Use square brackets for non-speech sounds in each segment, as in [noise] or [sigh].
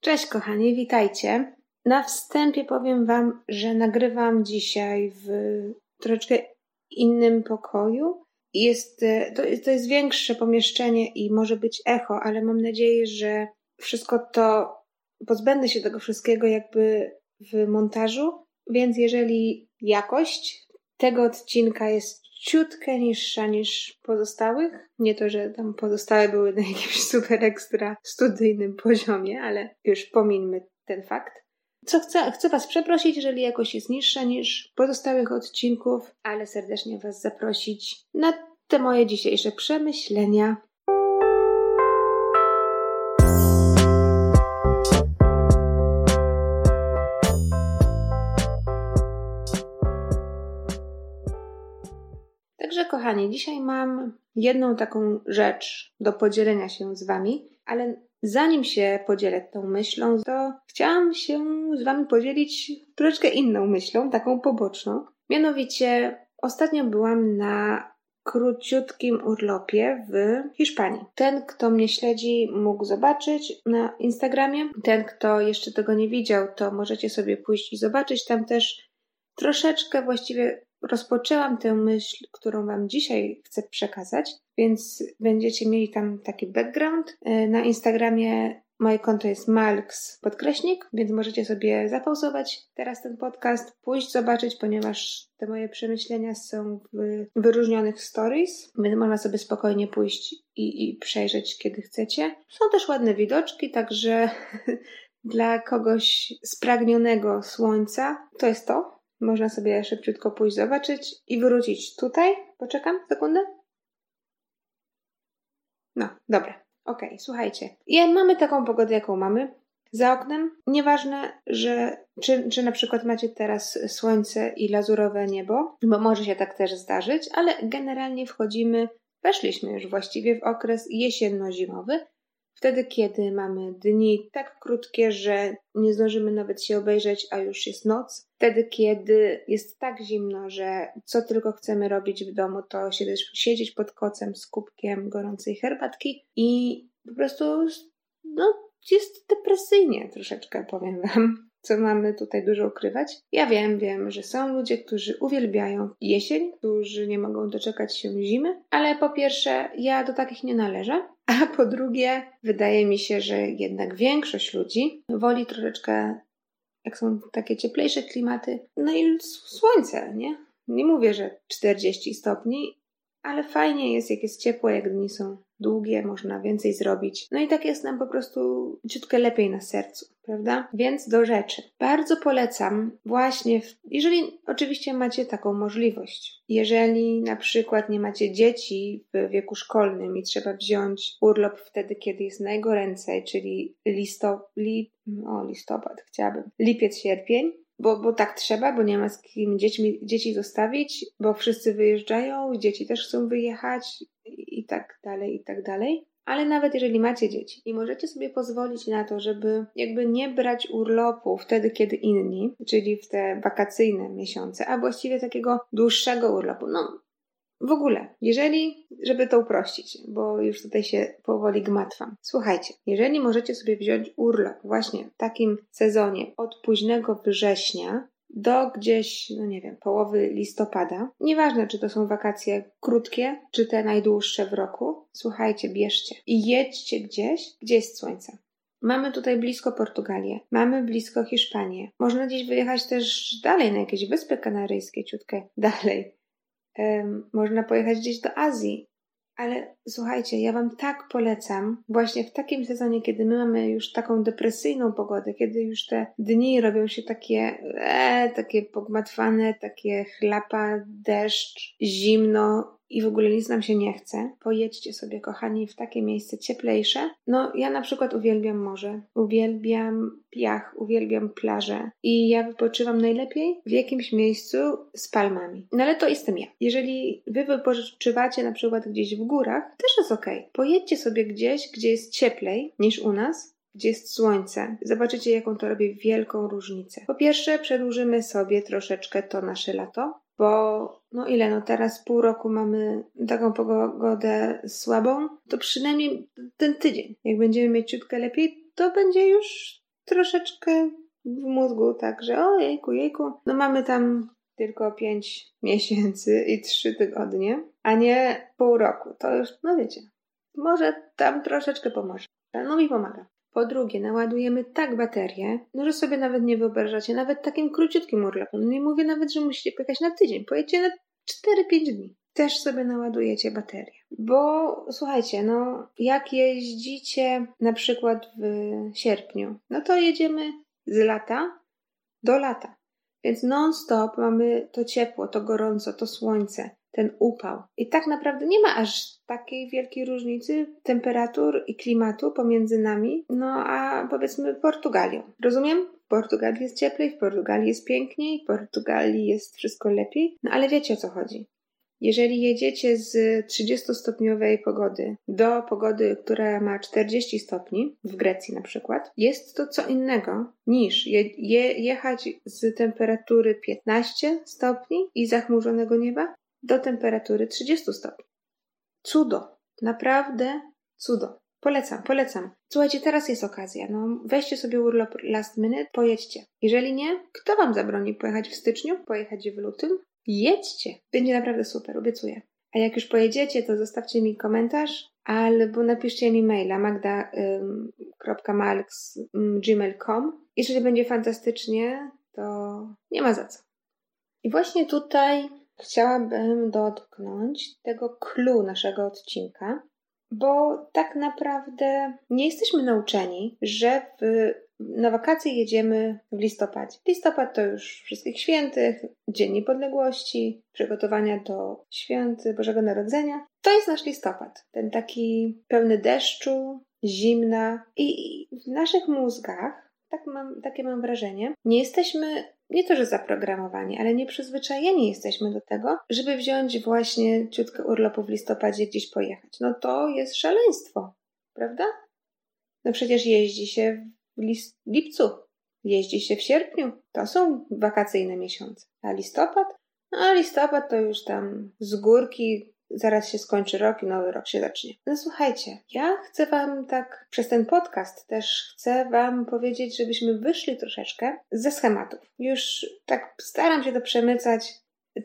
Cześć kochani, witajcie. Na wstępie powiem Wam, że nagrywam dzisiaj w troszeczkę innym pokoju. Jest, e, to, to jest większe pomieszczenie i może być echo, ale mam nadzieję, że wszystko to pozbędę się tego wszystkiego jakby w montażu. Więc jeżeli jakość tego odcinka jest ciutkę niższa niż pozostałych. Nie to, że tam pozostałe były na jakimś [laughs] super ekstra studyjnym poziomie, ale już pomińmy ten fakt. Co chcę, chcę Was przeprosić, jeżeli jakość jest niższa niż pozostałych odcinków, ale serdecznie Was zaprosić na te moje dzisiejsze przemyślenia. Także, kochani, dzisiaj mam jedną taką rzecz do podzielenia się z Wami, ale zanim się podzielę tą myślą, to chciałam się z Wami podzielić troszeczkę inną myślą, taką poboczną. Mianowicie, ostatnio byłam na króciutkim urlopie w Hiszpanii. Ten, kto mnie śledzi, mógł zobaczyć na Instagramie. Ten, kto jeszcze tego nie widział, to możecie sobie pójść i zobaczyć. Tam też troszeczkę właściwie rozpoczęłam tę myśl, którą Wam dzisiaj chcę przekazać, więc będziecie mieli tam taki background. E, na Instagramie moje konto jest malks podkreśnik, więc możecie sobie zapauzować teraz ten podcast, pójść zobaczyć, ponieważ te moje przemyślenia są w wyróżnionych stories, więc można sobie spokojnie pójść i, i przejrzeć, kiedy chcecie. Są też ładne widoczki, także [laughs] dla kogoś spragnionego słońca to jest to. Można sobie szybciutko pójść zobaczyć i wrócić tutaj. Poczekam sekundę. No, dobra. Okay, słuchajcie. I mamy taką pogodę, jaką mamy. Za oknem. Nieważne, że czy, czy na przykład macie teraz słońce i lazurowe niebo, bo może się tak też zdarzyć, ale generalnie wchodzimy, weszliśmy już właściwie w okres jesienno-zimowy, Wtedy, kiedy mamy dni tak krótkie, że nie zdążymy nawet się obejrzeć, a już jest noc. Wtedy, kiedy jest tak zimno, że co tylko chcemy robić w domu, to siedzieć, pod kocem z kubkiem gorącej herbatki i po prostu no, jest depresyjnie troszeczkę, powiem Wam co mamy tutaj dużo ukrywać. Ja wiem, wiem, że są ludzie, którzy uwielbiają jesień, którzy nie mogą doczekać się zimy, ale po pierwsze, ja do takich nie należę, a po drugie, wydaje mi się, że jednak większość ludzi woli troszeczkę, jak są takie cieplejsze klimaty, no i słońce, nie? Nie mówię, że 40 stopni, ale fajnie jest, jak jest ciepło, jak dni są długie, można więcej zrobić. No i tak jest nam po prostu ciutkę lepiej na sercu, prawda? Więc do rzeczy. Bardzo polecam właśnie, w, jeżeli oczywiście macie taką możliwość. Jeżeli na przykład nie macie dzieci w wieku szkolnym i trzeba wziąć urlop wtedy, kiedy jest najgoręcej, czyli listop, li, o, listopad chciałabym, lipiec, sierpień, bo, bo tak trzeba, bo nie ma z kim dziećmi, dzieci zostawić, bo wszyscy wyjeżdżają, dzieci też chcą wyjechać i tak dalej, i tak dalej. Ale nawet jeżeli macie dzieci i możecie sobie pozwolić na to, żeby jakby nie brać urlopu wtedy, kiedy inni, czyli w te wakacyjne miesiące, a właściwie takiego dłuższego urlopu, no w ogóle, jeżeli, żeby to uprościć, bo już tutaj się powoli gmatwam. Słuchajcie, jeżeli możecie sobie wziąć urlop właśnie w takim sezonie od późnego września do gdzieś, no nie wiem, połowy listopada. Nieważne, czy to są wakacje krótkie, czy te najdłuższe w roku. Słuchajcie, bierzcie i jedźcie gdzieś, gdzie jest słońce. Mamy tutaj blisko Portugalię, mamy blisko Hiszpanię. Można gdzieś wyjechać też dalej, na jakieś wyspy kanaryjskie, ciutkę [laughs] dalej. Można pojechać gdzieś do Azji, ale słuchajcie, ja Wam tak polecam, właśnie w takim sezonie, kiedy my mamy już taką depresyjną pogodę, kiedy już te dni robią się takie, e, takie pogmatwane, takie chlapa, deszcz, zimno, i w ogóle nic nam się nie chce, pojedźcie sobie, kochani, w takie miejsce cieplejsze. No, ja na przykład uwielbiam morze, uwielbiam piach, uwielbiam plażę i ja wypoczywam najlepiej w jakimś miejscu z palmami. No ale to jestem ja. Jeżeli wy wypoczywacie na przykład gdzieś w górach, też jest ok. Pojedźcie sobie gdzieś, gdzie jest cieplej niż u nas, gdzie jest słońce. Zobaczycie, jaką to robi wielką różnicę. Po pierwsze, przedłużymy sobie troszeczkę to nasze lato, bo no ile, no teraz pół roku mamy taką pogodę słabą, to przynajmniej ten tydzień, jak będziemy mieć ciutkę lepiej, to będzie już troszeczkę w mózgu tak, że o jejku, jejku, no mamy tam tylko 5 [laughs] miesięcy i 3 tygodnie, a nie pół roku. To już, no wiecie, może tam troszeczkę pomoże. No mi pomaga. Po drugie, naładujemy tak baterię, no że sobie nawet nie wyobrażacie, nawet takim króciutkim urlopem. Nie mówię nawet, że musicie pojechać na tydzień, pojedziecie na 4-5 dni. Też sobie naładujecie baterię. Bo słuchajcie, no jak jeździcie na przykład w sierpniu, no to jedziemy z lata do lata. Więc non-stop mamy to ciepło, to gorąco, to słońce, ten upał. I tak naprawdę nie ma aż takiej wielkiej różnicy temperatur i klimatu pomiędzy nami, no a powiedzmy Portugalią. Rozumiem? W Portugalii jest cieplej, w Portugalii jest piękniej, w Portugalii jest wszystko lepiej, no ale wiecie o co chodzi. Jeżeli jedziecie z 30-stopniowej pogody do pogody, która ma 40 stopni, w Grecji na przykład, jest to co innego niż je, je, jechać z temperatury 15 stopni i zachmurzonego nieba do temperatury 30 stopni. Cudo. Naprawdę cudo. Polecam, polecam. Słuchajcie, teraz jest okazja. No, weźcie sobie urlop last minute, pojedźcie. Jeżeli nie, kto wam zabroni pojechać w styczniu, pojechać w lutym? Jedźcie. Będzie naprawdę super, obiecuję. A jak już pojedziecie, to zostawcie mi komentarz albo napiszcie mi maila magda.malx.gmail.com. Jeżeli będzie fantastycznie, to nie ma za co. I właśnie tutaj chciałabym dotknąć tego clue naszego odcinka, bo tak naprawdę nie jesteśmy nauczeni, że w, na wakacje jedziemy w listopadzie. Listopad to już wszystkich świętych, Dzień Niepodległości, przygotowania do świąt Bożego Narodzenia. To jest nasz listopad. Ten taki pełny deszczu, zimna i w naszych mózgach, tak mam, takie mam wrażenie, nie jesteśmy nie to, że zaprogramowani, ale nie przyzwyczajeni jesteśmy do tego, żeby wziąć właśnie ciutkę urlopu w listopadzie gdzieś pojechać. No to jest szaleństwo, prawda? No przecież jeździ się w lipcu, jeździ się w sierpniu. To są wakacyjne miesiące. A listopad? No a listopad to już tam z górki zaraz się skończy rok i nowy rok się zacznie. No słuchajcie, ja chcę Wam tak przez ten podcast też chcę Wam powiedzieć, żebyśmy wyszli troszeczkę ze schematów. Już tak staram się to przemycać.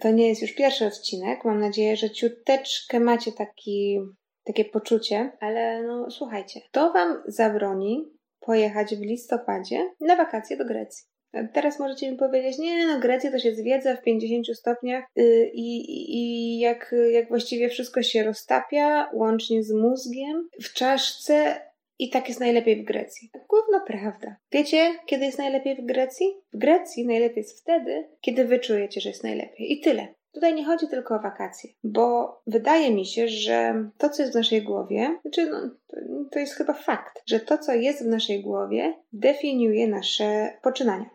To nie jest już pierwszy odcinek. Mam nadzieję, że ciuteczkę macie taki, takie poczucie, ale no słuchajcie, to Wam zabroni pojechać w listopadzie na wakacje do Grecji. Teraz możecie mi powiedzieć, nie, no Grecja to się zwiedza w 50 stopniach yy, i, jak, jak właściwie wszystko się roztapia, łącznie z mózgiem, w czaszce i tak jest najlepiej w Grecji. Główno prawda. Wiecie, kiedy jest najlepiej w Grecji? W Grecji najlepiej jest wtedy, kiedy wy czujecie, że jest najlepiej. I tyle. Tutaj nie chodzi tylko o wakacje, bo wydaje mi się, że to, co jest w naszej głowie, znaczy, no, to jest chyba fakt, że to, co jest w naszej głowie, definiuje nasze poczynania.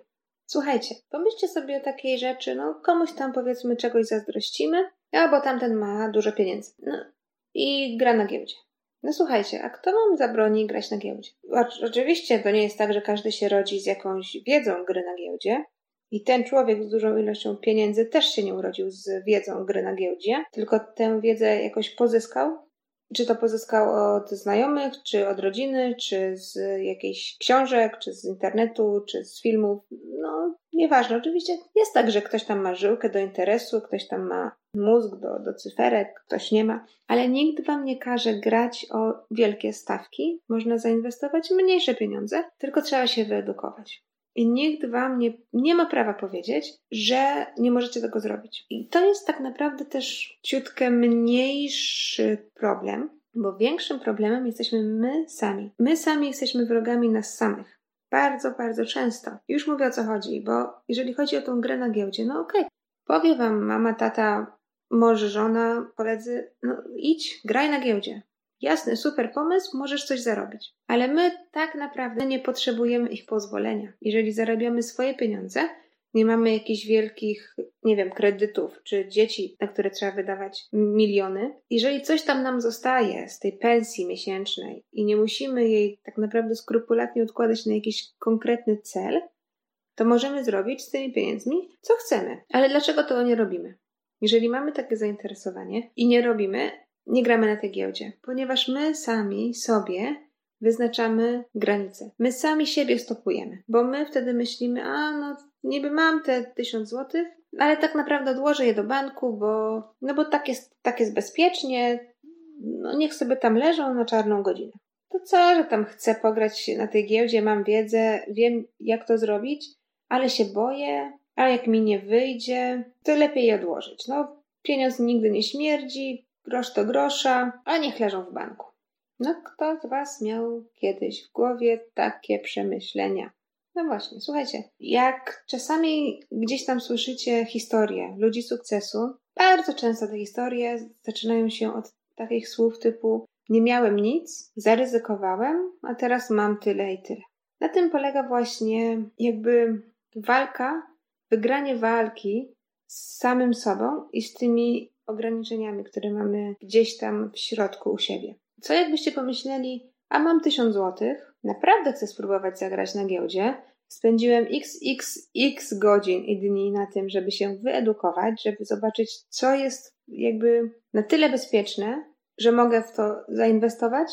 Słuchajcie, pomyślcie sobie o takiej rzeczy, no komuś tam powiedzmy czegoś zazdrościmy, albo tamten ma dużo pieniędzy. No i gra na giełdzie. No słuchajcie, a kto wam zabroni grać na giełdzie? Oczywiście to nie jest tak, że każdy się rodzi z jakąś wiedzą gry na giełdzie. I ten człowiek z dużą ilością pieniędzy też się nie urodził z wiedzą gry na giełdzie, tylko tę wiedzę jakoś pozyskał czy to pozyskał od znajomych, czy od rodziny, czy z jakichś książek, czy z internetu, czy z filmów. No, nieważne. Oczywiście jest tak, że ktoś tam ma żyłkę do interesu, ktoś tam ma mózg do, do cyferek, ktoś nie ma, ale nikt wam nie każe grać o wielkie stawki. Można zainwestować mniejsze pieniądze, tylko trzeba się wyedukować. I nikt wam nie, nie ma prawa powiedzieć, że nie możecie tego zrobić. I to jest tak naprawdę też ciutkę mniejszy problem, bo większym problemem jesteśmy my sami. My sami jesteśmy wrogami nas samych. Bardzo, bardzo często. Już mówię o co chodzi, bo jeżeli chodzi o tą grę na giełdzie, no okej, okay. powie wam mama, tata, może żona, koledzy, no idź, graj na giełdzie. Jasny, super pomysł, możesz coś zarobić. Ale my tak naprawdę nie potrzebujemy ich pozwolenia. Jeżeli zarabiamy swoje pieniądze, nie mamy jakichś wielkich, nie wiem, kredytów czy dzieci, na które trzeba wydawać miliony. Jeżeli coś tam nam zostaje z tej pensji miesięcznej i nie musimy jej tak naprawdę skrupulatnie odkładać na jakiś konkretny cel, to możemy zrobić z tymi pieniędzmi co chcemy. Ale dlaczego to nie robimy? Jeżeli mamy takie zainteresowanie i nie robimy, nie gramy na tej giełdzie, ponieważ my sami sobie wyznaczamy granice. My sami siebie stopujemy, bo my wtedy myślimy, a no niby mam te tysiąc złotych, ale tak naprawdę odłożę je do banku, bo, no bo tak jest, tak jest bezpiecznie, no niech sobie tam leżą na czarną godzinę. To co, że tam chcę pograć na tej giełdzie, mam wiedzę, wiem jak to zrobić, ale się boję, a jak mi nie wyjdzie, to lepiej je odłożyć. No, pieniądz nigdy nie śmierdzi, grosz to grosza, a niech leżą w banku. No, kto z Was miał kiedyś w głowie takie przemyślenia? No właśnie, słuchajcie, jak czasami gdzieś tam słyszycie historie ludzi sukcesu, bardzo często te historie zaczynają się od takich słów typu nie miałem nic, zaryzykowałem, a teraz mam tyle i tyle. Na tym polega właśnie jakby walka, wygranie walki z samym sobą i z tymi ograniczeniami, które mamy gdzieś tam w środku u siebie. Co jakbyście pomyśleli, a mam tysiąc złotych, naprawdę chcę spróbować zagrać na giełdzie, Spędziłem xxx godzin i dni na tym, żeby się wyedukować, żeby zobaczyć, co jest jakby na tyle bezpieczne, że mogę w to zainwestować.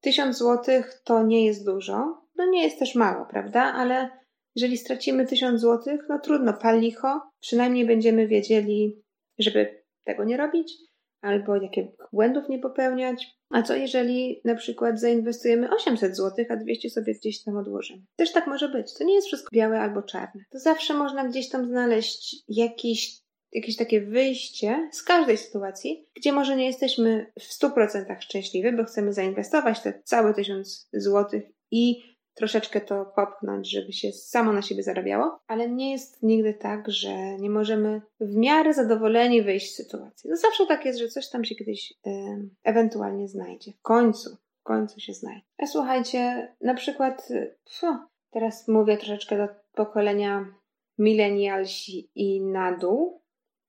Tysiąc złotych to nie jest dużo, no nie jest też mało, prawda? Ale jeżeli stracimy tysiąc złotych, no trudno, pal licho, przynajmniej będziemy wiedzieli, żeby tego nie robić, albo jakie błędów nie popełniać. A co jeżeli na przykład zainwestujemy 800 zł, a 200 sobie gdzieś tam odłożymy? Też tak może być. To nie jest wszystko białe albo czarne. To zawsze można gdzieś tam znaleźć jakiś, jakieś takie wyjście z każdej sytuacji, gdzie może nie jesteśmy w 100% szczęśliwi, bo chcemy zainwestować te całe 1000 zł i troszeczkę to popchnąć, żeby się samo na siebie zarabiało, ale nie jest nigdy tak, że nie możemy w miarę zadowoleni wyjść z sytuacji. No zawsze tak jest, że coś tam się kiedyś ewentualnie znajdzie. W końcu, w końcu się znajdzie. A słuchajcie, na przykład, pfu, teraz mówię troszeczkę do pokolenia millennialsi i na dół,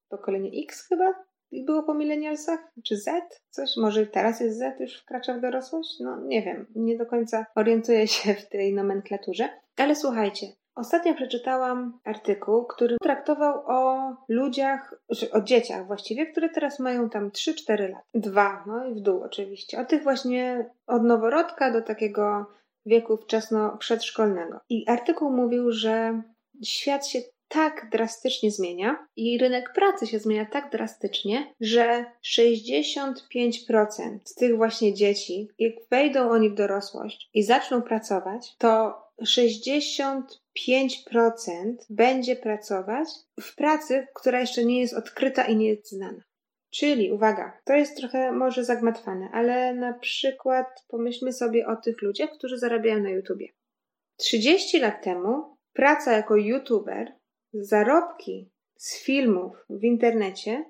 pokolenie X chyba, było po milenialsach? Czy Z? Coś? Może teraz jest Z, już wkracza w dorosłość? No nie wiem, nie do końca orientuję [laughs] się w tej nomenklaturze. Ale słuchajcie, Ostatnio przeczytałam artykuł, który traktował o ludziach, o dzieciach właściwie, które teraz mają tam 3-4 lat. Dwa, no i w dół oczywiście. O tych właśnie od noworodka do takiego wieku wczesno przedszkolnego. I artykuł mówił, że świat się tak drastycznie zmienia i rynek pracy się zmienia tak drastycznie, że 65% z tych właśnie dzieci, jak wejdą oni w dorosłość i zaczną pracować, to 65% będzie pracować w pracy, która jeszcze nie jest odkryta i nie jest znana. Czyli, uwaga, to jest trochę może zagmatwane, ale na przykład pomyślmy sobie o tych ludziach, którzy zarabiają na YouTubie. 30 lat temu praca jako YouTuber zarobki z filmów w internecie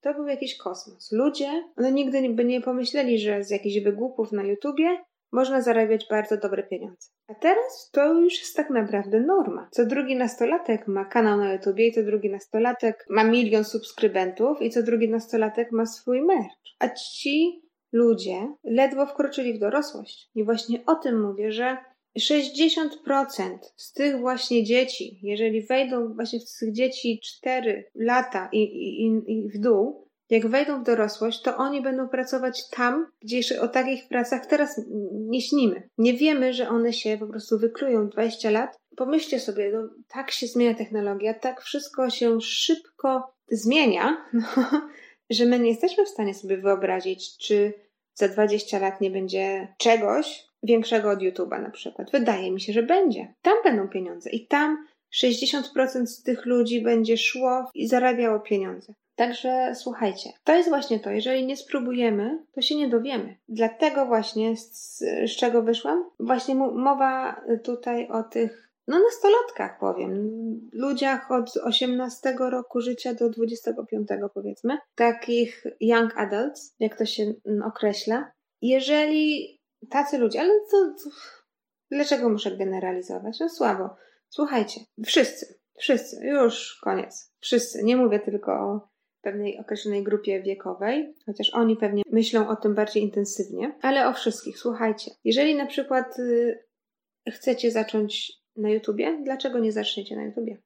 to był jakiś kosmos. Ludzie no nigdy by nie pomyśleli, że z jakichś wygłupów na YouTubie można zarabiać bardzo dobre pieniądze. A teraz to już jest tak naprawdę norma. Co drugi nastolatek ma kanał na YouTubie i co drugi nastolatek ma milion subskrybentów i co drugi nastolatek ma swój merch. A ci ludzie ledwo wkroczyli w dorosłość. I właśnie o tym mówię, że 60% z tych właśnie dzieci, jeżeli wejdą właśnie w tych dzieci 4 lata i, i, i w dół, jak wejdą w dorosłość, to oni będą pracować tam, gdzie o takich pracach teraz nie śnimy. Nie wiemy, że one się po prostu wyklują 20 lat. Pomyślcie sobie, no, tak się zmienia technologia, tak wszystko się szybko zmienia, no, [laughs] że my nie jesteśmy w stanie sobie wyobrazić, czy za 20 lat nie będzie czegoś, większego od YouTube'a na przykład. Wydaje mi się, że będzie. Tam będą pieniądze i tam 60% z tych ludzi będzie szło i zarabiało pieniądze. Także słuchajcie, to jest właśnie to. Jeżeli nie spróbujemy, to się nie dowiemy. Dlatego właśnie, z, z czego wyszłam? Właśnie mowa tutaj o tych, no nastolatkach powiem, ludziach od 18 roku życia do 25 powiedzmy, takich young adults, jak to się określa. Jeżeli tacy ludzie, ale to, to dlaczego muszę generalizować? No słabo. Słuchajcie, wszyscy, wszyscy, już koniec. Wszyscy, nie mówię tylko o pewnej określonej grupie wiekowej, chociaż oni pewnie myślą o tym bardziej intensywnie, ale o wszystkich. Słuchajcie, jeżeli na przykład y, chcecie zacząć na YouTubie, dlaczego nie zaczniecie na YouTubie?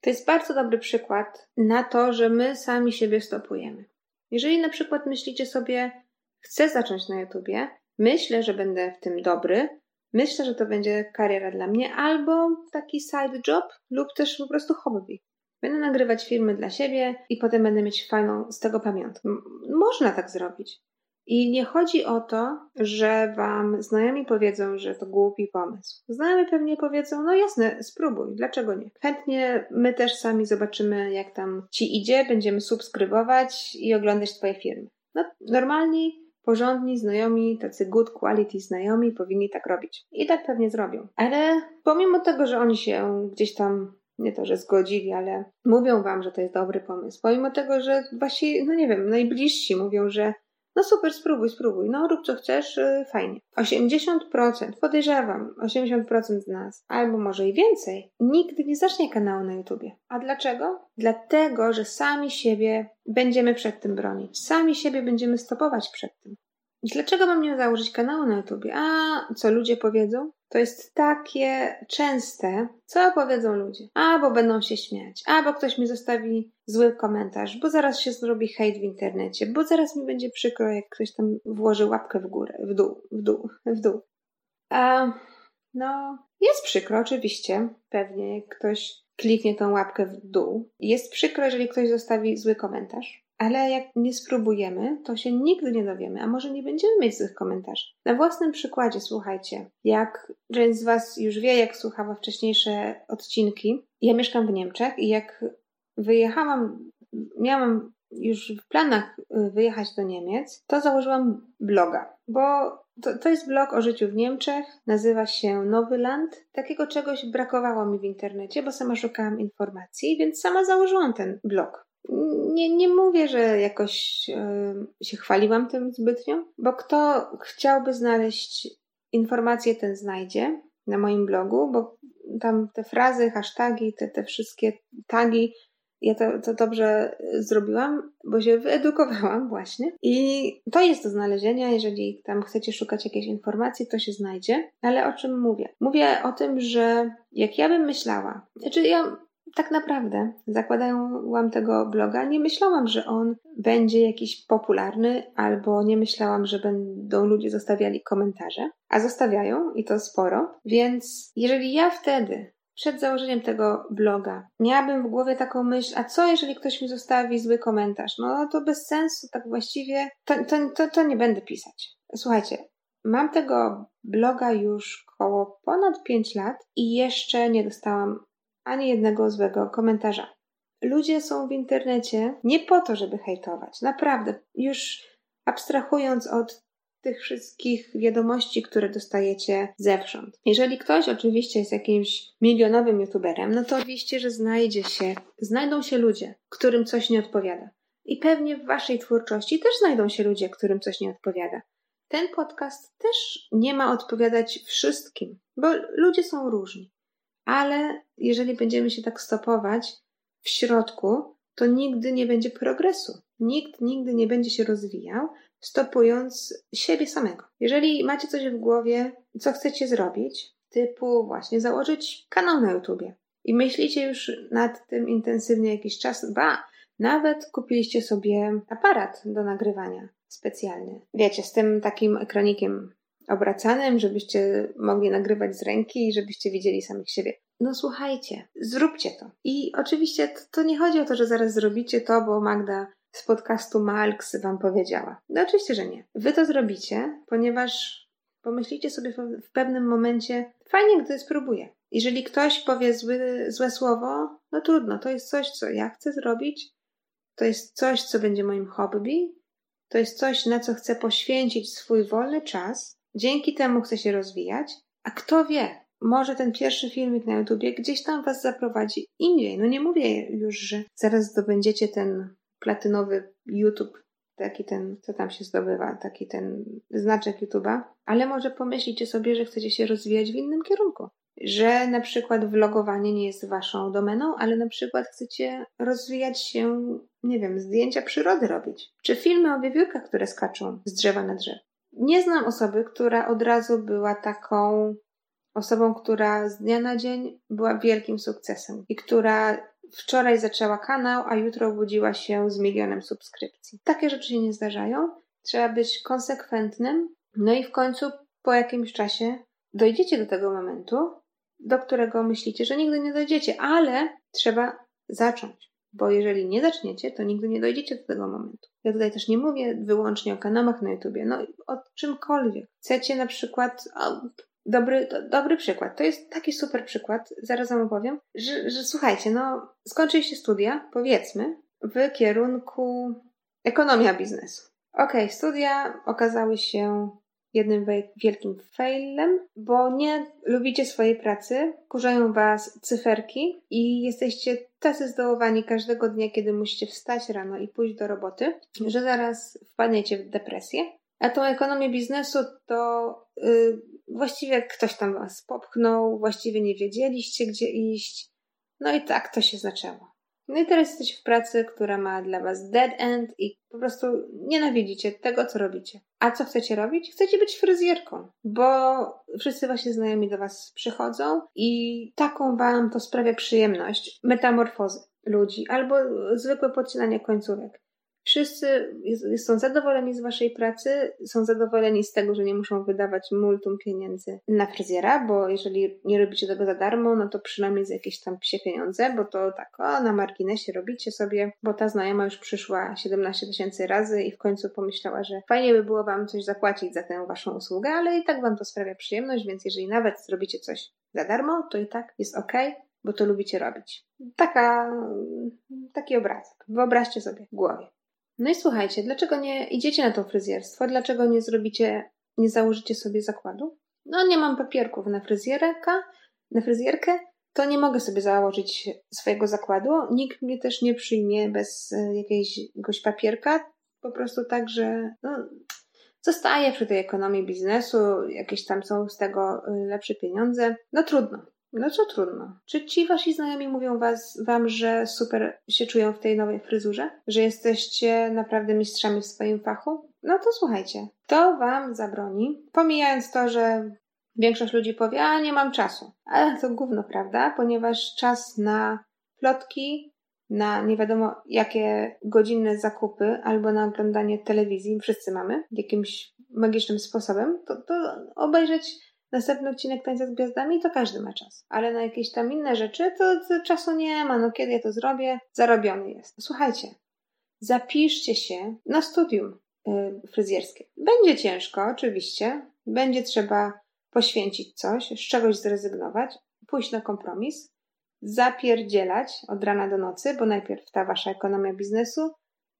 To jest bardzo dobry przykład na to, że my sami siebie stopujemy. Jeżeli na przykład myślicie sobie, chcę zacząć na YouTubie, Myślę, że będę w tym dobry. Myślę, że to będzie kariera dla mnie albo taki side job lub też po prostu hobby. Będę nagrywać filmy dla siebie i potem będę mieć fajną z tego pamiątkę. Można tak zrobić. I nie chodzi o to, że wam znajomi powiedzą, że to głupi pomysł. Znajomi pewnie powiedzą, no jasne, spróbuj, dlaczego nie? Chętnie my też sami zobaczymy, jak tam ci idzie, będziemy subskrybować i oglądać twoje filmy. No, normalni, porządni znajomi, tacy good quality znajomi powinni tak robić. I tak pewnie zrobią. Ale pomimo tego, że oni się gdzieś tam nie to, że zgodzili, ale mówią wam, że to jest dobry pomysł. Pomimo tego, że właśnie, no nie wiem, najbliżsi mówią, że no super, spróbuj, spróbuj. No rób co chcesz, yy, fajnie. 80%, podejrzewam, 80% z nas, albo może i więcej, nigdy nie zacznie kanału na YouTubie. A dlaczego? Dlatego, że sami siebie będziemy przed tym bronić. Sami siebie będziemy stopować przed tym. Dlaczego mam nie założyć kanału na YouTubie? A co ludzie powiedzą? To jest takie częste, co powiedzą ludzie. Albo będą się śmiać, albo ktoś mi zostawi zły komentarz, bo zaraz się zrobi hejt w internecie, bo zaraz mi będzie przykro, jak ktoś tam włoży łapkę w górę, w dół, w dół, w dół. A, no, jest przykro, oczywiście, pewnie, jak ktoś kliknie tą łapkę w dół. Jest przykro, jeżeli ktoś zostawi zły komentarz. Ale jak nie spróbujemy, to się nigdy nie dowiemy, a może nie będziemy mieć złych komentarzy. Na własnym przykładzie, słuchajcie, jak część z Was już wie, jak słuchała wcześniejsze odcinki, ja mieszkam w Niemczech i jak wyjechałam, miałam już w planach y, wyjechać do Niemiec, to założyłam bloga, bo to, to jest blog o życiu w Niemczech, nazywa się Nowy Land. Takiego czegoś brakowało mi w internecie, bo sama szukałam informacji, więc sama założyłam ten blog nie, nie mówię, że jakoś yy, się chwaliłam tym zbytnio, bo kto chciałby znaleźć informacje, ten znajdzie na moim blogu, bo tam te frazy, hasztagi, te, te wszystkie tagi, ja to, to dobrze zrobiłam, bo się wyedukowałam właśnie. I to jest do znalezienia, jeżeli tam chcecie szukać jakiejś informacji, to się znajdzie. Ale o czym mówię? Mówię o tym, że jak ja bym myślała, znaczy ja tak naprawdę zakładałam tego bloga, nie myślałam, że on będzie jakiś popularny, albo nie myślałam, że będą ludzie zostawiali komentarze, a zostawiają i to sporo. Więc jeżeli ja wtedy przed założeniem tego bloga miałabym w głowie taką myśl, a co jeżeli ktoś mi zostawi zły komentarz? No to bez sensu, tak właściwie to, to, to, to nie będę pisać. Słuchajcie, mam tego bloga już około ponad 5 lat i jeszcze nie dostałam ani jednego złego komentarza. Ludzie są w internecie nie po to, żeby hejtować. Naprawdę, już abstrahując od tych wszystkich wiadomości, które dostajecie zewsząd. Jeżeli ktoś oczywiście jest jakimś milionowym youtuberem, no to oczywiście, że znajdzie się, znajdą się ludzie, którym coś nie odpowiada. I pewnie w waszej twórczości też znajdą się ludzie, którym coś nie odpowiada. Ten podcast też nie ma odpowiadać wszystkim, bo ludzie są różni ale jeżeli będziemy się tak stopować w środku, to nigdy nie będzie progresu. Nikt nigdy nie będzie się rozwijał, stopując siebie samego. Jeżeli macie coś w głowie, co chcecie zrobić, typu właśnie założyć kanał na YouTubie i myślicie już nad tym intensywnie jakiś czas, ba, nawet kupiliście sobie aparat do nagrywania specjalny. Wiecie, z tym takim ekranikiem obracanym, żebyście mogli nagrywać z ręki i żebyście widzieli samych siebie. No słuchajcie, zróbcie to. I oczywiście to, to nie chodzi o to, że zaraz zrobicie to, bo Magda z podcastu Malks wam powiedziała. No oczywiście, że nie. Wy to zrobicie, ponieważ pomyślicie sobie w pewnym momencie, fajnie, gdy spróbuję. Jeżeli ktoś powie zły, złe słowo, no trudno, to jest coś, co ja chcę zrobić, to jest coś, co będzie moim hobby, to jest coś, na co chcę poświęcić swój wolny czas, Dzięki temu chce się rozwijać, a kto wie, może ten pierwszy filmik na YouTubie gdzieś tam was zaprowadzi indziej. No nie mówię już, że zaraz zdobędziecie ten platynowy YouTube, taki ten, co tam się zdobywa, taki ten znaczek YouTube'a, ale może pomyślicie sobie, że chcecie się rozwijać w innym kierunku. Że na przykład vlogowanie nie jest waszą domeną, ale na przykład chcecie rozwijać się, nie wiem, zdjęcia przyrody robić. Czy filmy o wiewiórkach, które skaczą z drzewa na drzewo. Nie znam osoby, która od razu była taką osobą, która z dnia na dzień była wielkim sukcesem i która wczoraj zaczęła kanał, a jutro obudziła się z milionem subskrypcji. Takie rzeczy się nie zdarzają. Trzeba być konsekwentnym No i w końcu po jakimś czasie dojdziecie do tego momentu, do którego myślicie, że nigdy nie dojdziecie, ale trzeba zacząć. Bo jeżeli nie zaczniecie, to nigdy nie dojdziecie do tego momentu. Ja tutaj też nie mówię wyłącznie o kanałach na YouTubie, no o czymkolwiek. Chcecie na przykład, o, dobry, dobry przykład, to jest taki super przykład, zaraz wam opowiem, że, że słuchajcie, no skończyliście studia, powiedzmy, w kierunku ekonomia biznesu. Okej, okay, studia okazały się jednym wielkim failem, bo nie lubicie swojej pracy, kurzają was cyferki i jesteście tacy zdołowani każdego dnia, kiedy musicie wstać rano i pójść do roboty, że zaraz wpadniecie w depresję. A tą ekonomię biznesu to yy, właściwie ktoś tam was popchnął, właściwie nie wiedzieliście, gdzie iść. No i tak to się zaczęło. No i teraz jesteś w pracy, która ma dla was dead end i po prostu nienawidzicie tego, co robicie. A co chcecie robić? Chcecie być fryzjerką, bo wszyscy wasi znajomi do was przychodzą i taką wam to sprawia przyjemność, metamorfozy ludzi albo zwykłe podcinanie końcówek. Wszyscy są zadowoleni z waszej pracy, są zadowoleni z tego, że nie muszą wydawać multum pieniędzy na fryzjera, bo jeżeli nie robicie tego za darmo, no to przynajmniej za jakieś tam psie pieniądze, bo to tak, o, na marginesie robicie sobie, bo ta znajoma już przyszła 17 tysięcy razy i w końcu pomyślała, że fajnie by było wam coś zapłacić za tę waszą usługę, ale i tak wam to sprawia przyjemność, więc jeżeli nawet zrobicie coś za darmo, to i tak jest ok, bo to lubicie robić. Taka, taki obrazek. Wyobraźcie sobie w głowie. No i słuchajcie, dlaczego nie idziecie na to fryzjerstwo? Dlaczego nie zrobicie, nie założycie sobie zakładu? No nie mam papierków na fryzjerka, na fryzjerkę, to nie mogę sobie założyć swojego zakładu. Nikt mnie też nie przyjmie bez e, jakiegoś papierka. Po prostu tak, że no, zostaję przy tej ekonomii biznesu, jakieś tam są z tego e, lepsze pieniądze. No trudno. No co trudno. Czy ci wasi znajomi mówią was, wam, że super się czują w tej nowej fryzurze? Że jesteście naprawdę mistrzami w swoim fachu? No to słuchajcie. To wam zabroni, pomijając to, że większość ludzi powie, a nie mam czasu. Ale to gówno, prawda? Ponieważ czas na plotki, na nie wiadomo jakie godzinne zakupy albo na oglądanie telewizji, wszyscy mamy jakimś magicznym sposobem, to, to obejrzeć następny odcinek Tańca z Gwiazdami, to każdy ma czas. Ale na jakieś tam inne rzeczy to, to czasu nie ma. No kiedy ja to zrobię? Zarobiony jest. Słuchajcie, zapiszcie się na studium yy, fryzjerskie. Będzie ciężko, oczywiście. Będzie trzeba poświęcić coś, z czegoś zrezygnować, pójść na kompromis, zapierdzielać od rana do nocy, bo najpierw ta wasza ekonomia biznesu,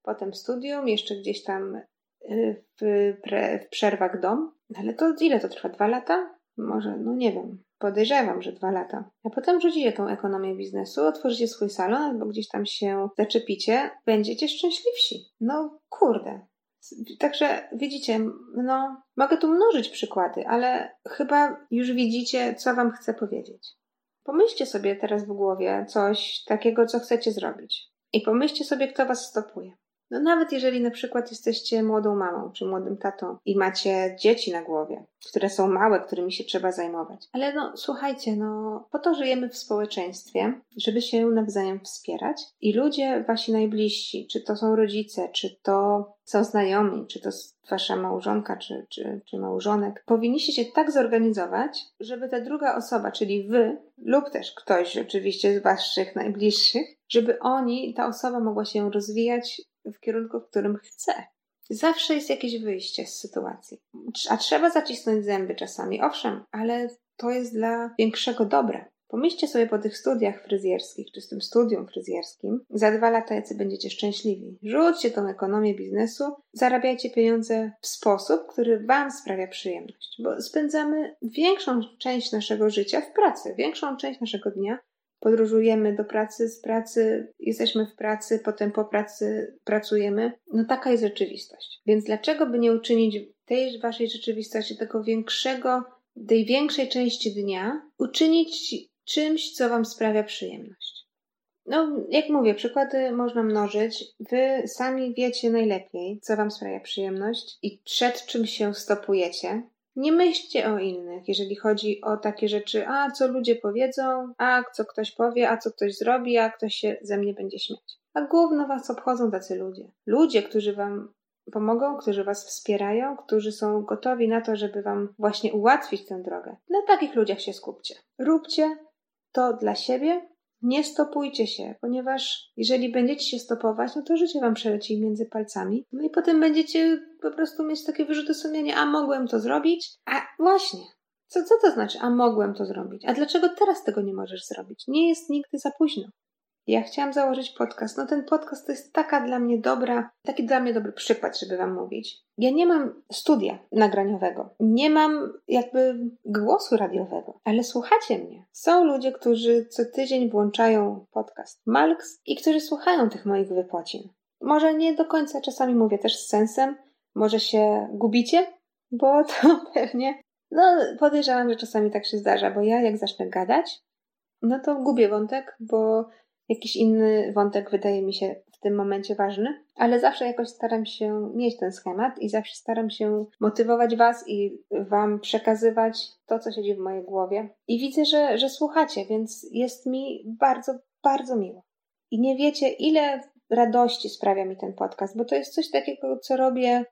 potem studium, jeszcze gdzieś tam y, w, w przerwach dom. Ale to ile to trwa? Dwa lata? Może, no nie wiem, podejrzewam, że dwa lata. A potem rzucicie tą ekonomię biznesu, otworzycie swój salon albo gdzieś tam się zaczepicie, będziecie szczęśliwsi. No kurde. Także widzicie, no mogę tu mnożyć przykłady, ale chyba już widzicie, co wam chcę powiedzieć. Pomyślcie sobie teraz w głowie coś takiego, co chcecie zrobić. I pomyślcie sobie, kto was stopuje. No nawet jeżeli na przykład jesteście młodą mamą czy młodym tatą i macie dzieci na głowie, które są małe, którymi się trzeba zajmować. Ale no słuchajcie, no po to żyjemy w społeczeństwie, żeby się nawzajem wspierać i ludzie wasi najbliżsi, czy to są rodzice, czy to są znajomi, czy to wasza małżonka, czy, czy, czy małżonek, powinniście się tak zorganizować, żeby ta druga osoba, czyli wy, lub też ktoś oczywiście z waszych najbliższych, żeby oni, ta osoba mogła się rozwijać w kierunku, w którym chce. Zawsze jest jakieś wyjście z sytuacji. A trzeba zacisnąć zęby czasami, owszem, ale to jest dla większego dobra. Pomyślcie sobie po tych studiach fryzjerskich, czy z tym studium fryzjerskim, za dwa lata jacy będziecie szczęśliwi. Rzućcie tą ekonomię biznesu, zarabiajcie pieniądze w sposób, który Wam sprawia przyjemność, bo spędzamy większą część naszego życia w pracy, większą część naszego dnia podróżujemy do pracy, z pracy jesteśmy w pracy, potem po pracy pracujemy. No taka jest rzeczywistość. Więc dlaczego by nie uczynić tej waszej rzeczywistości, tego większego, tej większej części dnia, uczynić czymś, co wam sprawia przyjemność? No, jak mówię, przykłady można mnożyć. Wy sami wiecie najlepiej, co wam sprawia przyjemność i przed czym się stopujecie. Nie myślcie o innych, jeżeli chodzi o takie rzeczy, a co ludzie powiedzą, a co ktoś powie, a co ktoś zrobi, a ktoś się ze mnie będzie śmiać. A główno was obchodzą tacy ludzie. Ludzie, którzy wam pomogą, którzy Was wspierają, którzy są gotowi na to, żeby Wam właśnie ułatwić tę drogę. Na takich ludziach się skupcie. Róbcie to dla siebie, nie stopujcie się, ponieważ jeżeli będziecie się stopować, no to życie wam przeleci między palcami. No i potem będziecie po prostu mieć takie wyrzuty sumienia, a mogłem to zrobić? A właśnie, co, co to znaczy, a mogłem to zrobić? A dlaczego teraz tego nie możesz zrobić? Nie jest nigdy za późno. Ja chciałam założyć podcast. No ten podcast to jest taka dla mnie dobra, taki dla mnie dobry przykład, żeby wam mówić. Ja nie mam studia nagraniowego, nie mam jakby głosu radiowego, ale słuchacie mnie. Są ludzie, którzy co tydzień włączają podcast Malks i którzy słuchają tych moich wypocin. Może nie do końca czasami mówię też z sensem, może się gubicie, bo to [laughs] pewnie, no podejrzewam, że czasami tak się zdarza, bo ja jak zacznę gadać, no to gubię wątek, bo jakiś inny wątek wydaje mi się w tym momencie ważny, ale zawsze jakoś staram się mieć ten schemat i zawsze staram się motywować Was i Wam przekazywać to, co siedzi w mojej głowie. I widzę, że, że słuchacie, więc jest mi bardzo, bardzo miło. I nie wiecie, ile radości sprawia mi ten podcast, bo to jest coś takiego, co robię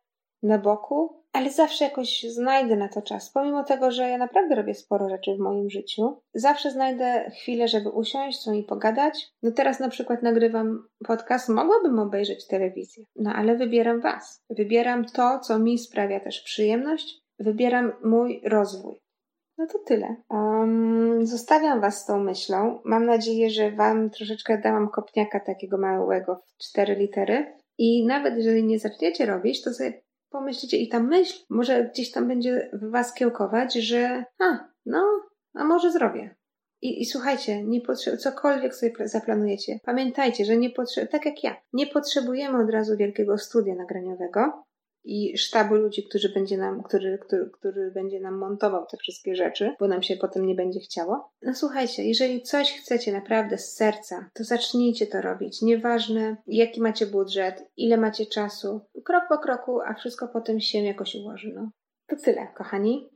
na boku, ale zawsze jakoś znajdę na to czas. Pomimo tego, że ja naprawdę robię sporo rzeczy w moim życiu, zawsze znajdę chwilę, żeby usiąść, co mi pogadać. No teraz na przykład nagrywam podcast, mogłabym obejrzeć telewizję, no ale wybieram Was. Wybieram to, co mi sprawia też przyjemność, wybieram mój rozwój. No to tyle. Um, zostawiam Was z tą myślą. Mam nadzieję, że Wam troszeczkę dałam kopniaka takiego małego w cztery litery. I nawet jeżeli nie zaczniecie robić, to sobie pomyślicie i ta myśl może gdzieś tam będzie w was kiełkować, że a, no, a może zrobię. I, i słuchajcie, nie potrze- cokolwiek sobie zaplanujecie, pamiętajcie, że nie potrze- tak jak ja, nie potrzebujemy od razu wielkiego studia nagraniowego, i sztabu ludzi, którzy będzie nam, który, który, który będzie nam montował te wszystkie rzeczy, bo nam się potem nie będzie chciało. No słuchajcie, jeżeli coś chcecie naprawdę z serca, to zacznijcie to robić. Nieważne, jaki macie budżet, ile macie czasu, krok po kroku, a wszystko potem się jakoś ułoży. No. To tyle, kochani.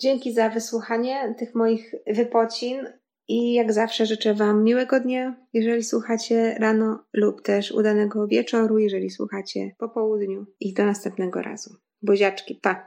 Dzięki za wysłuchanie tych moich wypocin. I jak zawsze życzę Wam miłego dnia, jeżeli słuchacie rano, lub też udanego wieczoru, jeżeli słuchacie po południu. I do następnego razu. Buziaczki, pa!